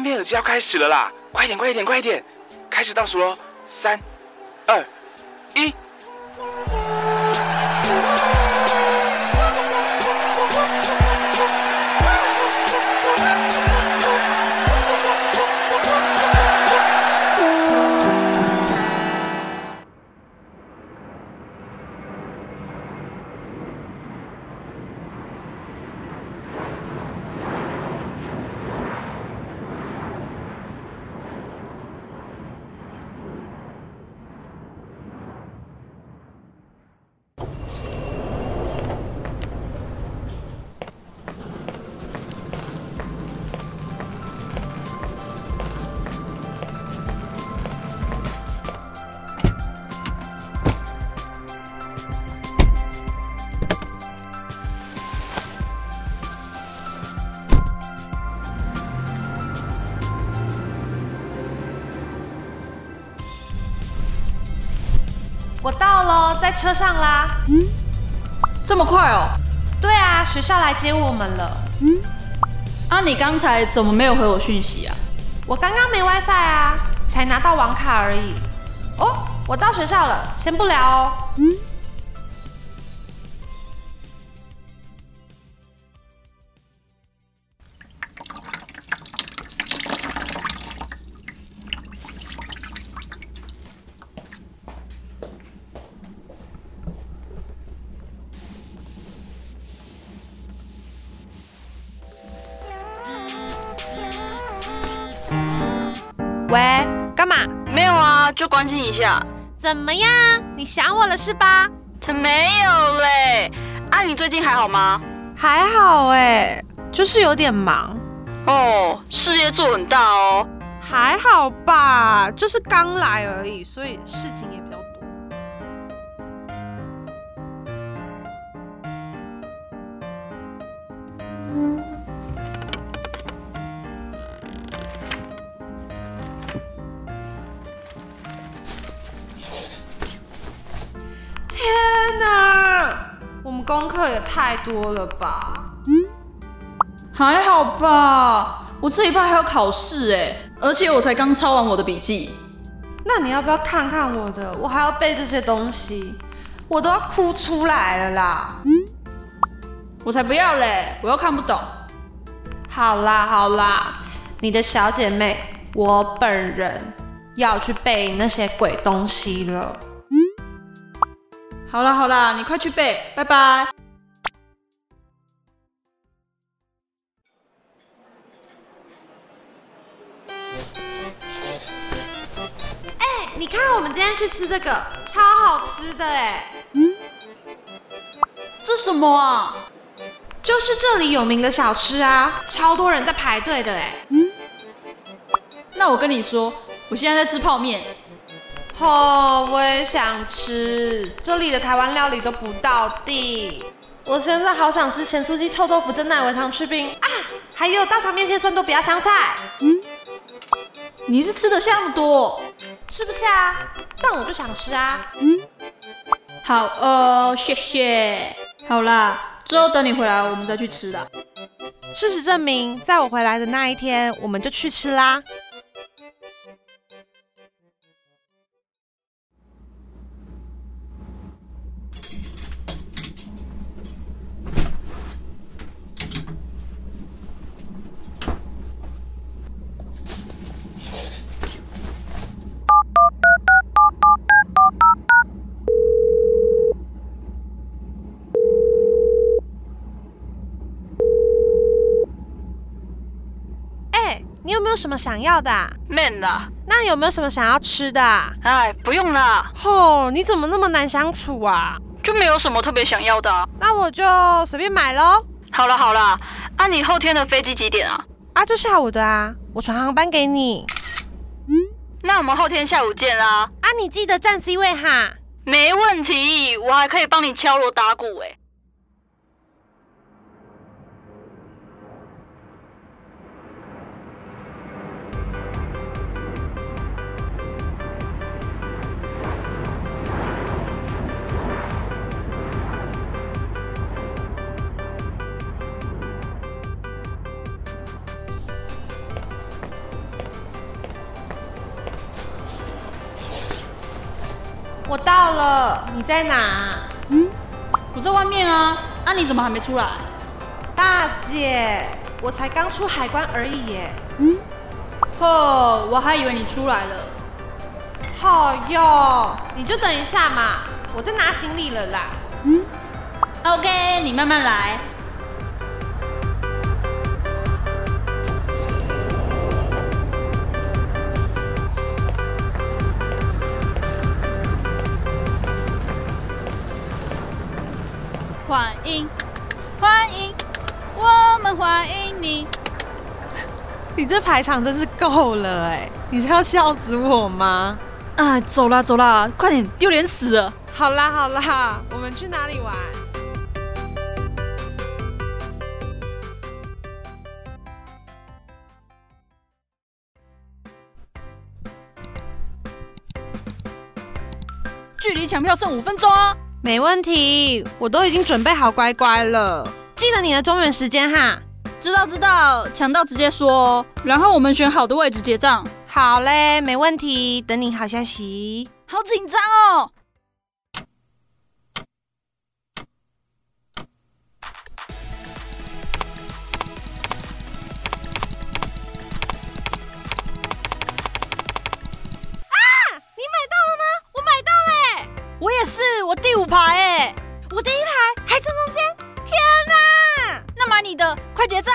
单边耳机要开始了啦！快点，快点，快点！开始倒数喽，三、二、一。在车上啦。这么快哦？对啊，学校来接我们了。嗯啊，你刚才怎么没有回我讯息啊？我刚刚没 WiFi 啊，才拿到网卡而已。哦，我到学校了，先不聊哦。喂，干嘛？没有啊，就关心一下。怎么样？你想我了是吧？这没有嘞！啊，你最近还好吗？还好哎，就是有点忙。哦，事业做很大哦。还好吧，就是刚来而已，所以事情也比较多。功课也太多了吧？还好吧，我这一拜还有考试哎，而且我才刚抄完我的笔记。那你要不要看看我的？我还要背这些东西，我都要哭出来了啦！我才不要嘞，我又看不懂。好啦好啦，你的小姐妹，我本人要去背那些鬼东西了。好啦好啦，你快去背，拜拜。哎、你看我们今天去吃这个，超好吃的哎！这什么啊？就是这里有名的小吃啊，超多人在排队的哎。那我跟你说，我现在在吃泡面。哦，我也想吃，这里的台湾料理都不到地。我现在好想吃咸酥鸡、臭豆腐、蒸奶维糖去冰啊，还有大肠面线蒜都不要香菜，你是吃得下那么多？吃不下啊，但我就想吃啊。好哦，谢谢。好啦，之后等你回来，我们再去吃啦。事实证明，在我回来的那一天，我们就去吃啦。你有没有什么想要的、啊？man 啦，那有没有什么想要吃的、啊？哎，不用啦，哦，你怎么那么难相处啊？就没有什么特别想要的啊。那我就随便买喽。好了好了，啊，你后天的飞机几点啊？啊，就下午的啊，我传航班给你。那我们后天下午见啦。啊，你记得站 C 位哈。没问题，我还可以帮你敲锣打鼓哎。我到了，你在哪？嗯我在外面啊，啊你怎么还没出来？大姐，我才刚出海关而已耶。嗯哦，我还以为你出来了。好哟，你就等一下嘛，我在拿行李了啦。嗯 OK，你慢慢来。这排场真是够了哎，你是要笑死我吗？啊，走啦走啦，快点，丢脸死了！好啦好啦，我们去哪里玩？距离抢票剩五分钟哦。没问题，我都已经准备好乖乖了。记得你的中原时间哈。知道知道，抢到直接说哦，然后我们选好的位置结账。好嘞，没问题，等你好消息。好紧张哦！快结账！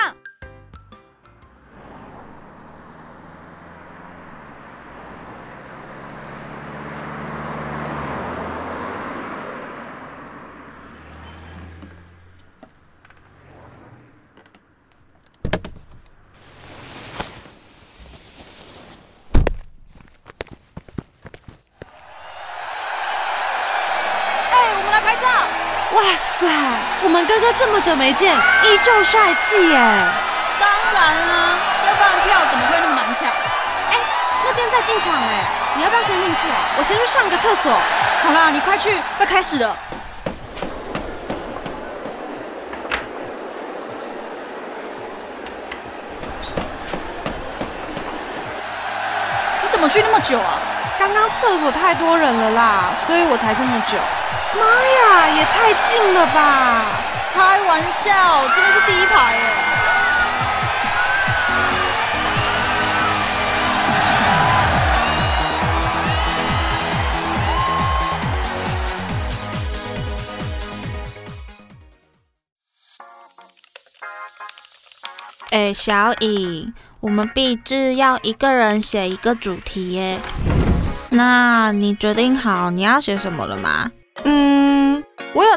哎，我们来拍照。哇塞，我们哥哥这么久没见，依旧帅气耶！当然啊，要不然票怎么会那么难抢？哎，那边在进场哎，你要不要先进去啊？我先去上个厕所。好啦，你快去，要开始了。你怎么去那么久啊？刚刚厕所太多人了啦，所以我才这么久。妈呀，也太近了吧！开玩笑，真的是第一排哎。哎，小颖，我们毕志要一个人写一个主题耶。那你决定好你要写什么了吗？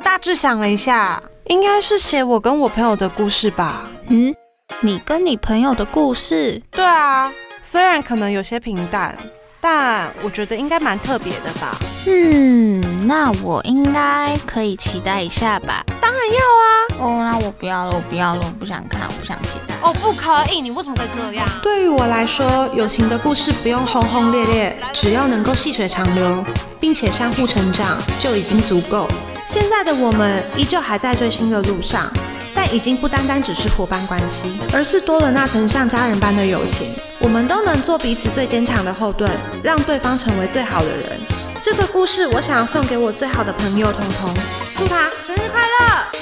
大致想了一下，应该是写我跟我朋友的故事吧。嗯，你跟你朋友的故事？对啊，虽然可能有些平淡，但我觉得应该蛮特别的吧。嗯，那我应该可以期待一下吧。当然要啊！哦，那我不要了，我不要了，我不想看，我不想期待。哦，不可以！你为什么会这样？对于我来说，友情的故事不用轰轰烈烈，只要能够细水长流，并且相互成长，就已经足够。现在的我们依旧还在追星的路上，但已经不单单只是伙伴关系，而是多了那层像家人般的友情。我们都能做彼此最坚强的后盾，让对方成为最好的人。这个故事我想要送给我最好的朋友彤彤，祝他生日快乐！